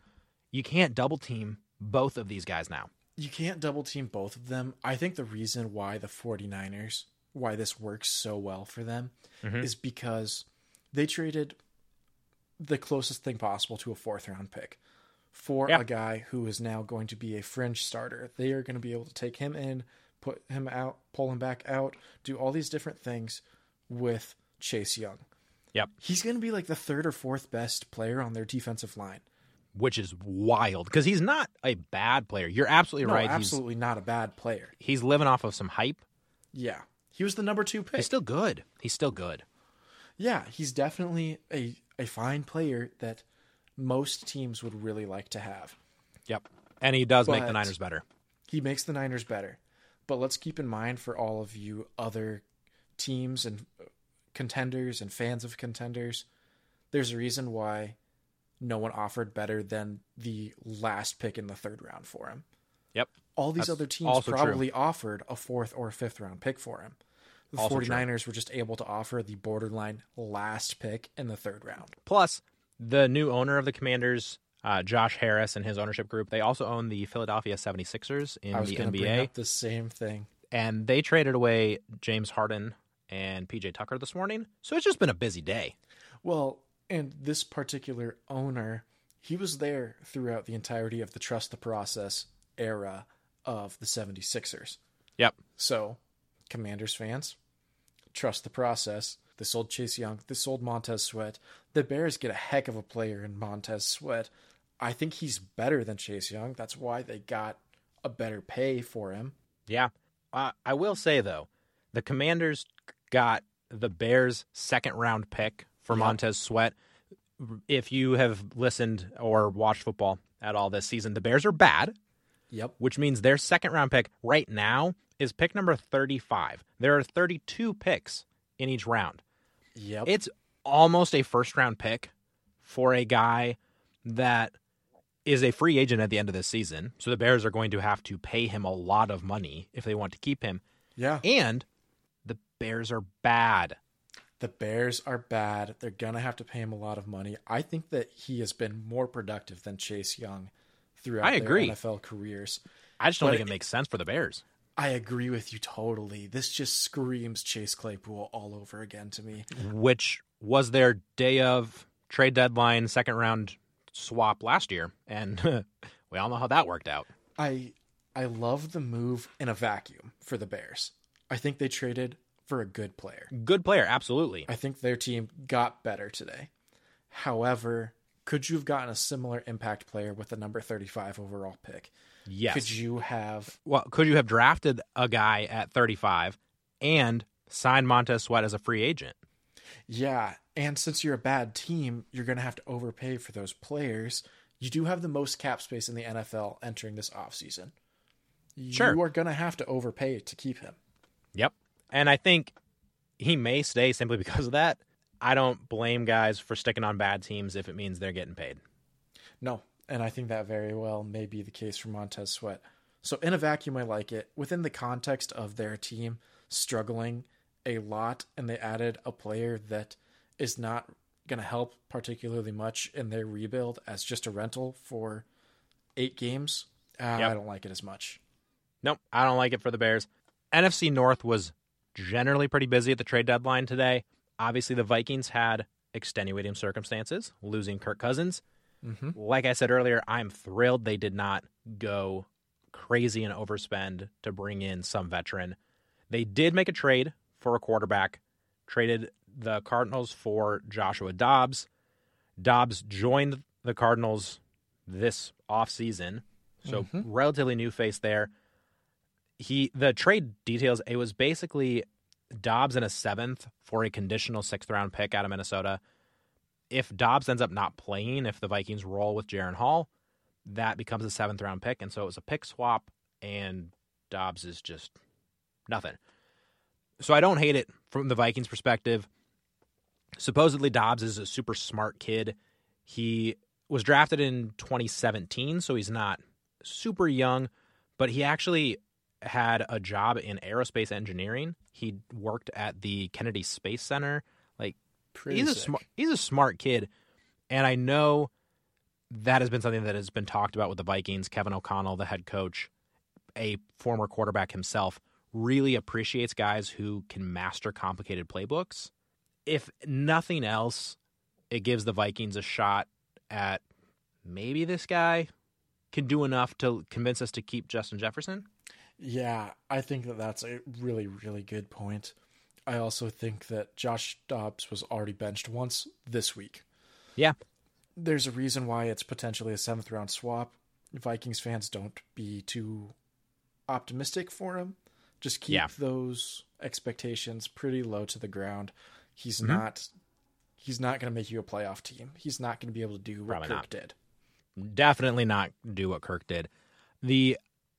You can't double team both of these guys now. You can't double team both of them. I think the reason why the 49ers, why this works so well for them, Mhm. is because they traded the closest thing possible to a fourth round pick for Yeah. a guy who is now going to be a fringe starter. They are going to be able to take him in, put him out, pull him back out, do all these different things with Chase Young. Yep. He's going to be like the third or fourth best player on their defensive line. Which is wild because he's not a bad player. You're absolutely No, right. absolutely not a bad player. He's, he's living off of some hype, Yeah. He was the number two pick. He's still good. He's still good. yeah, he's definitely a, a fine player that most teams would really like to have. Yep. And he does make the Niners better. He makes the Niners better. But let's keep in mind for all of you other teams and uh, contenders and fans of contenders, there's a reason why no one offered better than the last pick in the third round for him. Yep. All these That's other teams also true. probably offered a fourth or fifth round pick for him. The Also true. 49ers were just able to offer the borderline last pick in the third round. Plus, the new owner of the Commanders, uh, Josh Harris and his ownership group, they also own the Philadelphia 76ers in I was the NBA. the same thing. And they traded away James Harden and PJ Tucker this morning. So it's just been a busy day. Well, and this particular owner, he was there throughout the entirety of the trust the process era of the 76ers. Yep. So, Commanders fans, trust the process. This sold Chase Young. This sold Montez Sweat. The Bears get a heck of a player in Montez Sweat. I think he's better than Chase Young. That's why they got a better pay for him. Yeah. Uh, I will say, though, the Commanders got the Bears' second round pick for Yep. Montez Sweat. If you have listened or watched football at all this season, the Bears are bad. Yep. which means their second round pick right now is pick number 35. There are 32 picks in each round. Yep. It's almost a first round pick for a guy that is a free agent at the end of this season. So the Bears are going to have to pay him a lot of money if they want to keep him. yeah. And the Bears are bad. The Bears are bad. They're going to have to pay him a lot of money. I think that he has been more productive than Chase Young throughout I agree. NFL careers. I just don't But think it it- makes sense for the Bears. I agree with you totally. This just screams Chase Claypool all over again to me. which was their day of trade deadline second round swap last year and we all know how that worked out I I love the move in a vacuum for the Bears. I think they traded for a good player. good player absolutely I think their team got better today. However, could you have gotten a similar impact player with the number 35 overall pick? yes Could you have well could you have drafted a guy at 35 and signed montez sweat as a free agent Yeah, and since you're a bad team, you're going to have to overpay for those players. You do have the most cap space in the NFL entering this offseason. Sure. You are going to have to overpay to keep him. yep and i think he may stay simply because of that i don't blame guys for sticking on bad teams if it means they're getting paid No, and I think that very well may be the case for Montez Sweat. So in a vacuum, I like it. Within the context of their team struggling a lot, and they added a player that is not going to help particularly much in their rebuild as just a rental for eight games. Uh, Yep. I don't like it as much. Nope, I don't like it for the Bears. NFC North was generally pretty busy at the trade deadline today. Obviously, the Vikings had extenuating circumstances, losing Kirk Cousins. Mm-hmm. Like I said earlier, I'm thrilled they did not go crazy and overspend to bring in some veteran. They did make a trade for a quarterback, traded the Cardinals for Joshua Dobbs. Dobbs joined the Cardinals this offseason, so relatively new face there. He the trade details, it was basically Dobbs in a seventh for a conditional sixth round pick out of Minnesota if Dobbs ends up not playing, if the Vikings roll with Jaren Hall, that becomes a seventh round pick. And so it was a pick swap, and Dobbs is just nothing. So I don't hate it from the Vikings' perspective. Supposedly, Dobbs is a super smart kid. He was drafted in 2017, so he's not super young, but he actually had a job in aerospace engineering. He worked at the Kennedy Space Center. Like, Pretty he's a smart he's a smart kid. And i know that has been something that has been talked about with the vikings. Kevin o'connell the head coach a former quarterback himself really appreciates guys who can master complicated playbooks. If nothing else it gives the vikings a shot at maybe this guy can do enough to convince us to keep justin jefferson Yeah, I think that that's a really, really good point. I also think that Josh Dobbs was already benched once this week. yeah There's a reason why it's potentially a seventh round swap. Vikings fans don't be too optimistic for him Just keep Yeah. those expectations pretty low to the ground. He's Mm-hmm. not he's not going to make you a playoff team. He's not going to be able to do what Probably Kirk not. did. definitely not do what Kirk did. The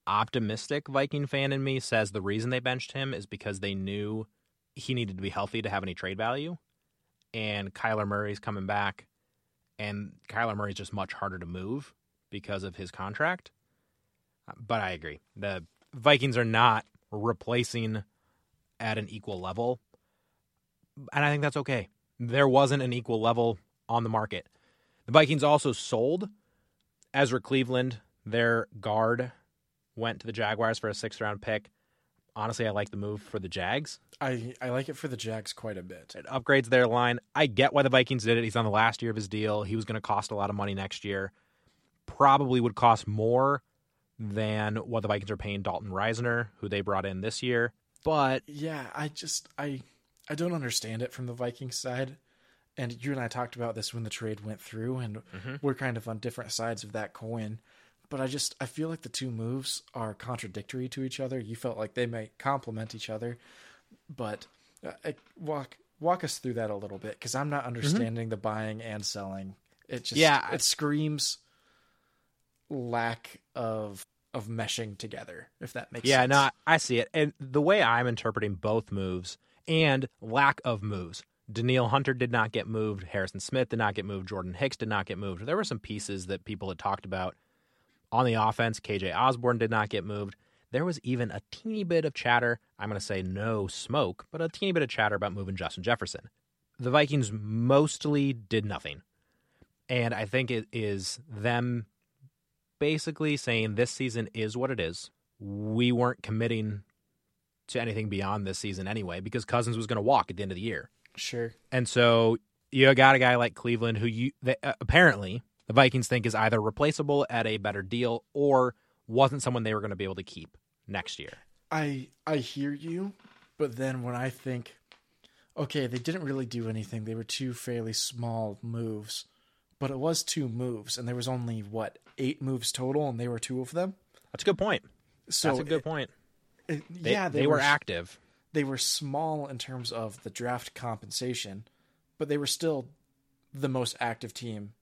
optimistic Viking fan in me says the reason they benched him is because they knew he needed to be healthy to have any trade value. And Kyler Murray's coming back, and Kyler Murray's just much harder to move because of his contract. But I agree. The Vikings are not replacing at an equal level. And I think that's okay. There wasn't an equal level on the market. The Vikings also sold Ezra Cleveland, their guard, went to the Jaguars for a sixth round pick. Honestly, I like the move for the Jags. I I like it for the Jags quite a bit. It upgrades their line. I get why the Vikings did it. He's on the last year of his deal. He was going to cost a lot of money next year. Probably would cost more than what the Vikings are paying Dalton Risner, who they brought in this year. But Yeah, I just I I don't understand it from the Vikings side. And you and I talked about this when the trade went through and mm-hmm. we're kind of on different sides of that coin. But I just I feel like the two moves are contradictory to each other. You felt like they might complement each other, but uh, walk walk us through that a little bit because I'm not understanding the buying and selling. It just Yeah, it screams lack of of meshing together. If that makes sense. yeah, sense. no, I- I see it. And the way I'm interpreting both moves and lack of moves. Danielle Hunter did not get moved. Harrison Smith did not get moved. Jordan Hicks did not get moved. There were some pieces that people had talked about on the offense. KJ Osborn did not get moved. There was even a teeny bit of chatter. I'm going to say no smoke, but a teeny bit of chatter about moving Justin Jefferson. The Vikings mostly did nothing. And I think it is them basically saying this season is what it is. We weren't committing to anything beyond this season anyway because Cousins was going to walk at the end of the year. Sure. And so you got a guy like Cleveland who you they, uh, apparently the Vikings think is either replaceable at a better deal or wasn't someone they were going to be able to keep next year. I I hear you, but then when I think, okay, they didn't really do anything. They were two fairly small moves, but it was two moves, and there was only what eight moves total, and they were two of them. That's a good point. So That's a good point. it- They, yeah, they, were active. They were small in terms of the draft compensation, but they were still the most active team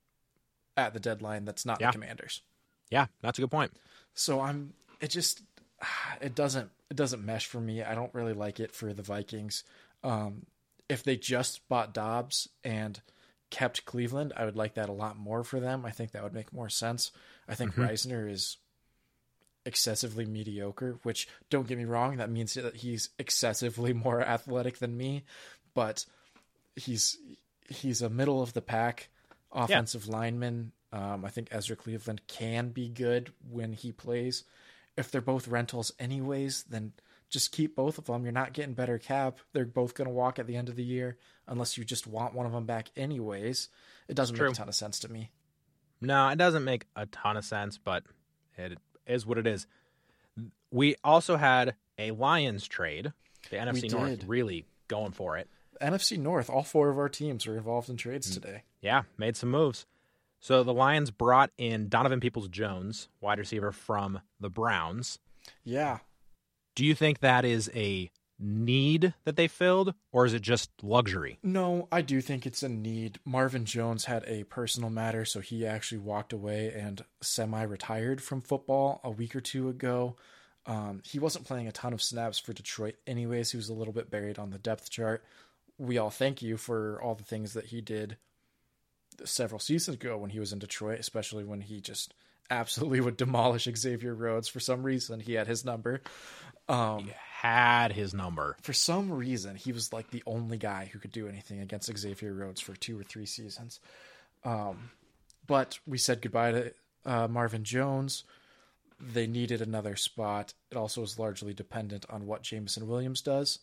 at the deadline. That's not Yeah. the Commanders. Yeah, that's a good point. So I'm it just it doesn't it doesn't mesh for me. I don't really like it for the Vikings. Um if they just bought Dobbs and kept Cleveland, I would like that a lot more for them. I think that would make more sense. I think Risner is excessively mediocre, which don't get me wrong, that means that he's excessively more athletic than me, but he's he's a middle of the pack offensive lineman. Um, I think Ezra Cleveland can be good when he plays. If they're both rentals anyways, then just keep both of them. You're not getting better cap. They're both going to walk at the end of the year unless you just want one of them back anyways. It doesn't make a ton of sense to me. No, it doesn't make a ton of sense, but it is what it is. We also had a Lions trade. The NFC North really going for it. NFC North, all four of our teams are involved in trades Mm. today. Yeah, made some moves. So the Lions brought in Donovan Peoples Jones, wide receiver from the Browns. Yeah. Do you think that is a need that they filled, or is it just luxury? No, I do think it's a need. Marvin Jones had a personal matter, so he actually walked away and semi retired from football a week or two ago. Um, he wasn't playing a ton of snaps for Detroit, anyways. He was a little bit buried on the depth chart. We all thank you for all the things that he did several seasons ago when he was in Detroit, especially when he just absolutely would demolish Xavier Rhodes for some reason. He had his number. Um, Had his number. for some reason he was like the only guy who could do anything against Xavier Rhodes for two or three seasons. Um, but we said goodbye to uh, Marvin Jones. They needed another spot. It also was largely dependent on what Jameson Williams does.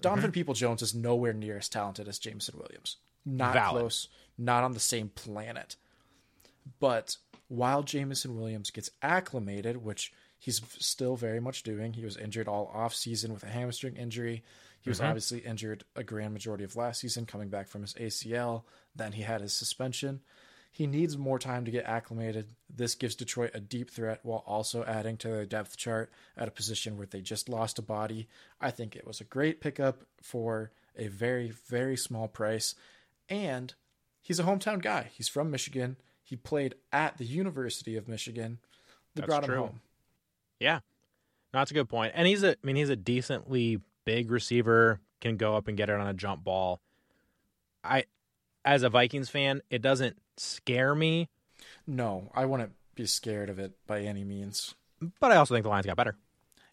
Donovan mm-hmm. People Jones is nowhere near as talented as Jameson Williams. Not Valid. close. Not on the same planet. But while Jameson Williams gets acclimated, which he's still very much doing, he was injured all off season with a hamstring injury. He was mm-hmm. obviously injured a grand majority of last season, coming back from his ACL. Then he had his suspension. He needs more time to get acclimated. This gives Detroit a deep threat while also adding to their depth chart at a position where they just lost a body. I think it was a great pickup for a very, very small price. And he's a hometown guy. He's from Michigan. He played at the University of Michigan. They That's brought him true. home. Yeah, no, that's a good point. And he's a, I mean, he's a decently big receiver. Can go up and get it on a jump ball. I, as a Vikings fan, it doesn't scare me, No, I wouldn't be scared of it by any means. but I also think the Lions got better.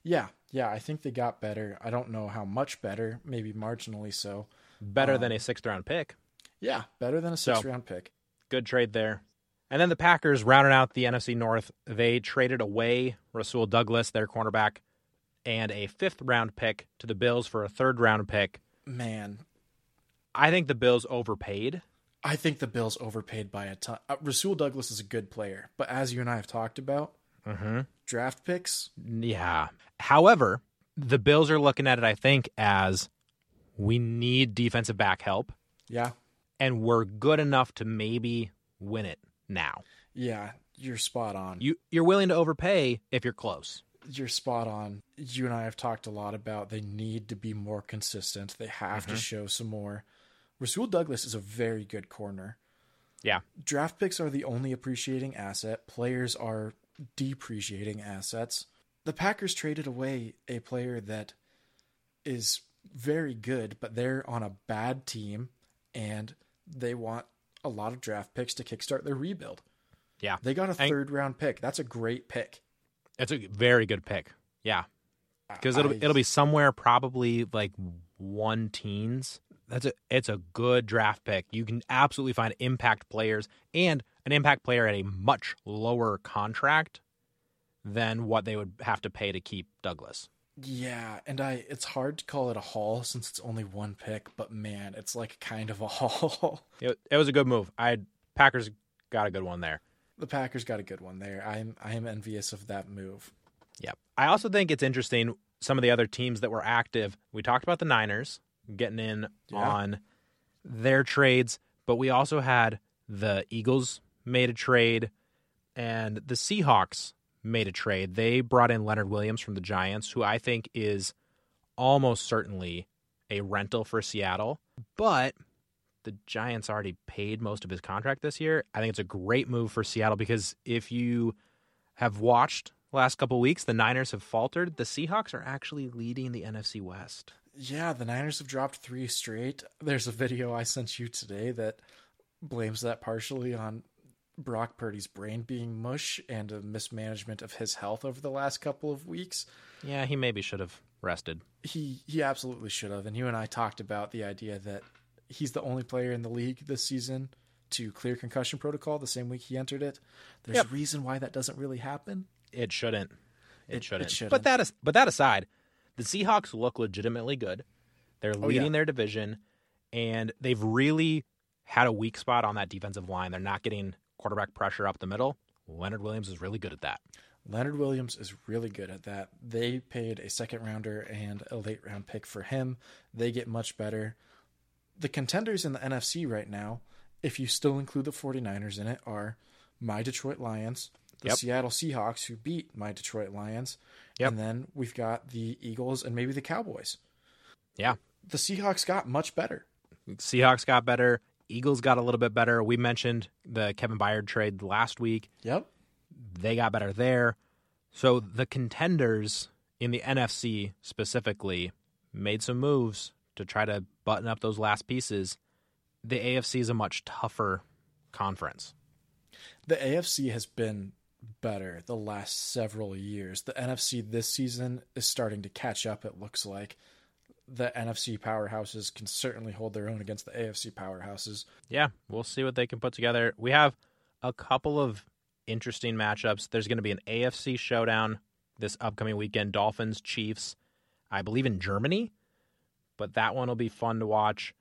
Yeah, yeah, I think they got better. I don't know how much better, maybe marginally so. Better um, than a sixth round pick. Yeah, better than a So- round pick. Good trade there. And then the Packers rounded out the NFC North. They traded away Rasul Douglas, their cornerback, and a fifth round pick to the Bills for a third round pick. Man, I think the Bills overpaid. I think the Bills overpaid by a ton. Uh, Rasul Douglas is a good player, but as you and I have talked about, Mm-hmm. draft picks, Yeah. However, the Bills are looking at it, I think, as we need defensive back help, yeah, and we're good enough to maybe win it now. yeah, you're spot on. You you're willing to overpay if you're close. You're spot on. You and I have talked a lot about they need to be more consistent. They have to show some more. Rasul Douglas is a very good corner. Yeah. Draft picks are the only appreciating asset. Players are depreciating assets. The Packers traded away a player that is very good, but they're on a bad team and they want a lot of draft picks to kickstart their rebuild. Yeah. They got a And- third round pick. That's a great pick. That's a very good pick. Yeah. Because it'll I- it'll be somewhere probably like one teens. That's a it's a good draft pick. You can absolutely find impact players and an impact player at a much lower contract than what they would have to pay to keep Douglas. Yeah, and I it's hard to call it a haul since it's only one pick, but man, it's like kind of a haul. It, it was a good move. I Packers got a good one there. the Packers got a good one there. I'm I am envious of that move. Yep. I also think it's interesting some of the other teams that were active. We talked about the Niners getting in Yeah. on their trades, but we also had the Eagles made a trade and the Seahawks made a trade. They brought in Leonard Williams from the Giants, who I think is almost certainly a rental for Seattle, but the Giants already paid most of his contract this year. I think it's a great move for Seattle because if you have watched the last couple weeks, the Niners have faltered. The Seahawks are actually leading the NFC West. Yeah, the Niners have dropped three straight. There's a video I sent you today that blames that partially on Brock Purdy's brain being mush and a mismanagement of his health over the last couple of weeks. Yeah, he maybe should have rested. He he absolutely should have. And you and I talked about the idea that he's the only player in the league this season to clear concussion protocol the same week he entered it. There's Yep. a reason why that doesn't really happen. It shouldn't. It, It- it shouldn't. shouldn't. But that is, but that aside, the Seahawks look legitimately good. They're Oh, leading yeah. their division, and they've really had a weak spot on that defensive line. They're not getting quarterback pressure up the middle. Leonard Williams is really good at that. Leonard Williams is really good at that. They paid a second rounder and a late round pick for him. They get much better. The contenders in the NFC right now, if you still include the 49ers in it, are my Detroit Lions, the Yep. Seattle Seahawks, who beat my Detroit Lions, Yep. and then we've got the Eagles and maybe the Cowboys. Yeah, The Seahawks got much better. Seahawks got better. Eagles got a little bit better. We mentioned the Kevin Byard trade last week. Yep. they got better there. So the contenders in the NFC specifically made some moves to try to button up those last pieces. The AFC is a much tougher conference. The AFC has been better the last several years. The NFC this season is starting to catch up, it looks like. The NFC powerhouses can certainly hold their own against the AFC powerhouses. Yeah, we'll see what they can put together. We have a couple of interesting matchups. There's going to be an AFC showdown this upcoming weekend Dolphins, Chiefs, I believe in Germany, but that one will be fun to watch.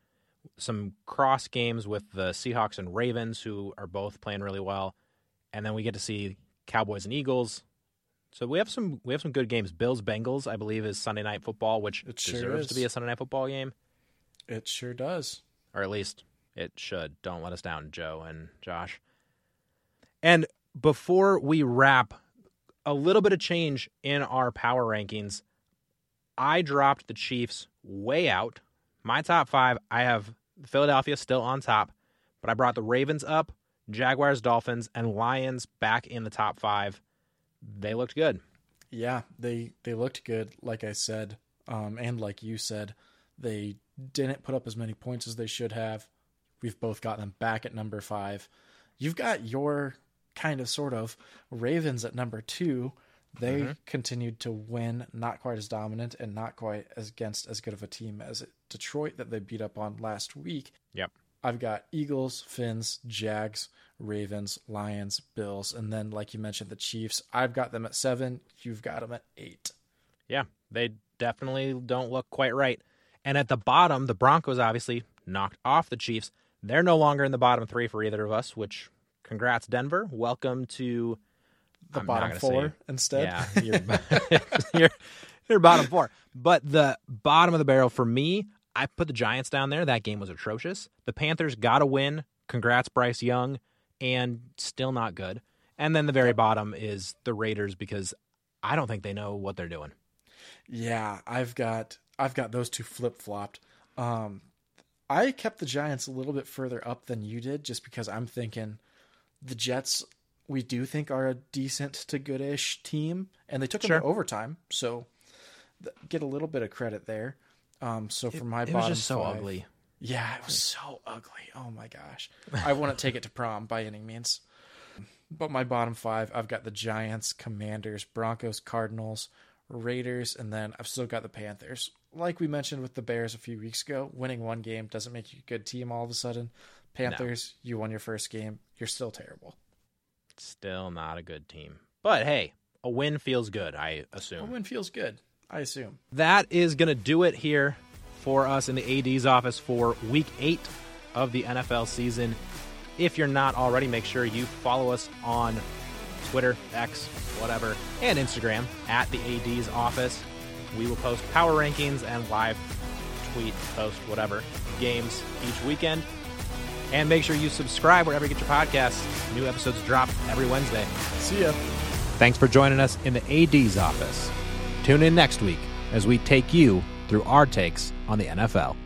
Some cross games with the Seahawks and Ravens, who are both playing really well. And then we get to see Cowboys and Eagles. So we have some we have some good games. Bills Bengals, I believe, is Sunday night football, which It deserves is. to be a Sunday night football game, It sure does. or at least it should. Don't let us down, Joe and Josh. And before we wrap, a little bit of change in our power rankings. I dropped the Chiefs way out. My top five, I have Philadelphia still on top, but I brought the Ravens up, Jaguars, Dolphins, and Lions back in the top five. They looked good. Yeah, they they looked good, like I said, um, and like you said, they didn't put up as many points as they should have. We've both got them back at number five. You've got your kind of sort of Ravens at number two. They mm-hmm. continued to win, not quite as dominant and not quite as against as good of a team as Detroit that they beat up on last week. Yep. I've got Eagles, Fins, Jags, Ravens, Lions, Bills, and then like you mentioned, the Chiefs. I've got them at seven. You've got them at eight. Yeah, they definitely don't look quite right. And at the bottom, the Broncos obviously knocked off the Chiefs. They're no longer in the bottom three for either of us, which congrats, Denver. Welcome to the I'm bottom four say, instead. Yeah, you're, you're, you're bottom four. But the bottom of the barrel for me, I put the Giants down there. That game was atrocious. The Panthers got a win. Congrats, Bryce Young, and still not good. And then the very bottom is the Raiders because I don't think they know what they're doing. Yeah, I've got I've got those two flip flopped. Um, I kept the Giants a little bit further up than you did, just because I'm thinking the Jets we do think are a decent to goodish team, and they took sure. them to overtime, so th- get a little bit of credit there. Um, so for my it, bottom, it was just so five, ugly. Yeah, it was so ugly. Oh my gosh, I wouldn't take it to prom by any means. But my bottom five, I've got the Giants, Commanders, Broncos, Cardinals, Raiders, and then I've still got the Panthers. Like we mentioned with the Bears a few weeks ago, winning one game doesn't make you a good team all of a sudden. Panthers, no. you won your first game. You're still terrible. Still not a good team. But hey, a win feels good, I assume. A win feels good, I assume. That is going to do it here for us in the AD's office for week eight of the NFL season. If you're not already, make sure you follow us on Twitter, X, whatever, and Instagram at the AD's office. We will post power rankings and live tweet, post, whatever, games each weekend. And make sure you subscribe wherever you get your podcasts. New episodes drop every Wednesday. See ya. Thanks for joining us in the AD's office. Tune in next week as we take you through our takes on the NFL.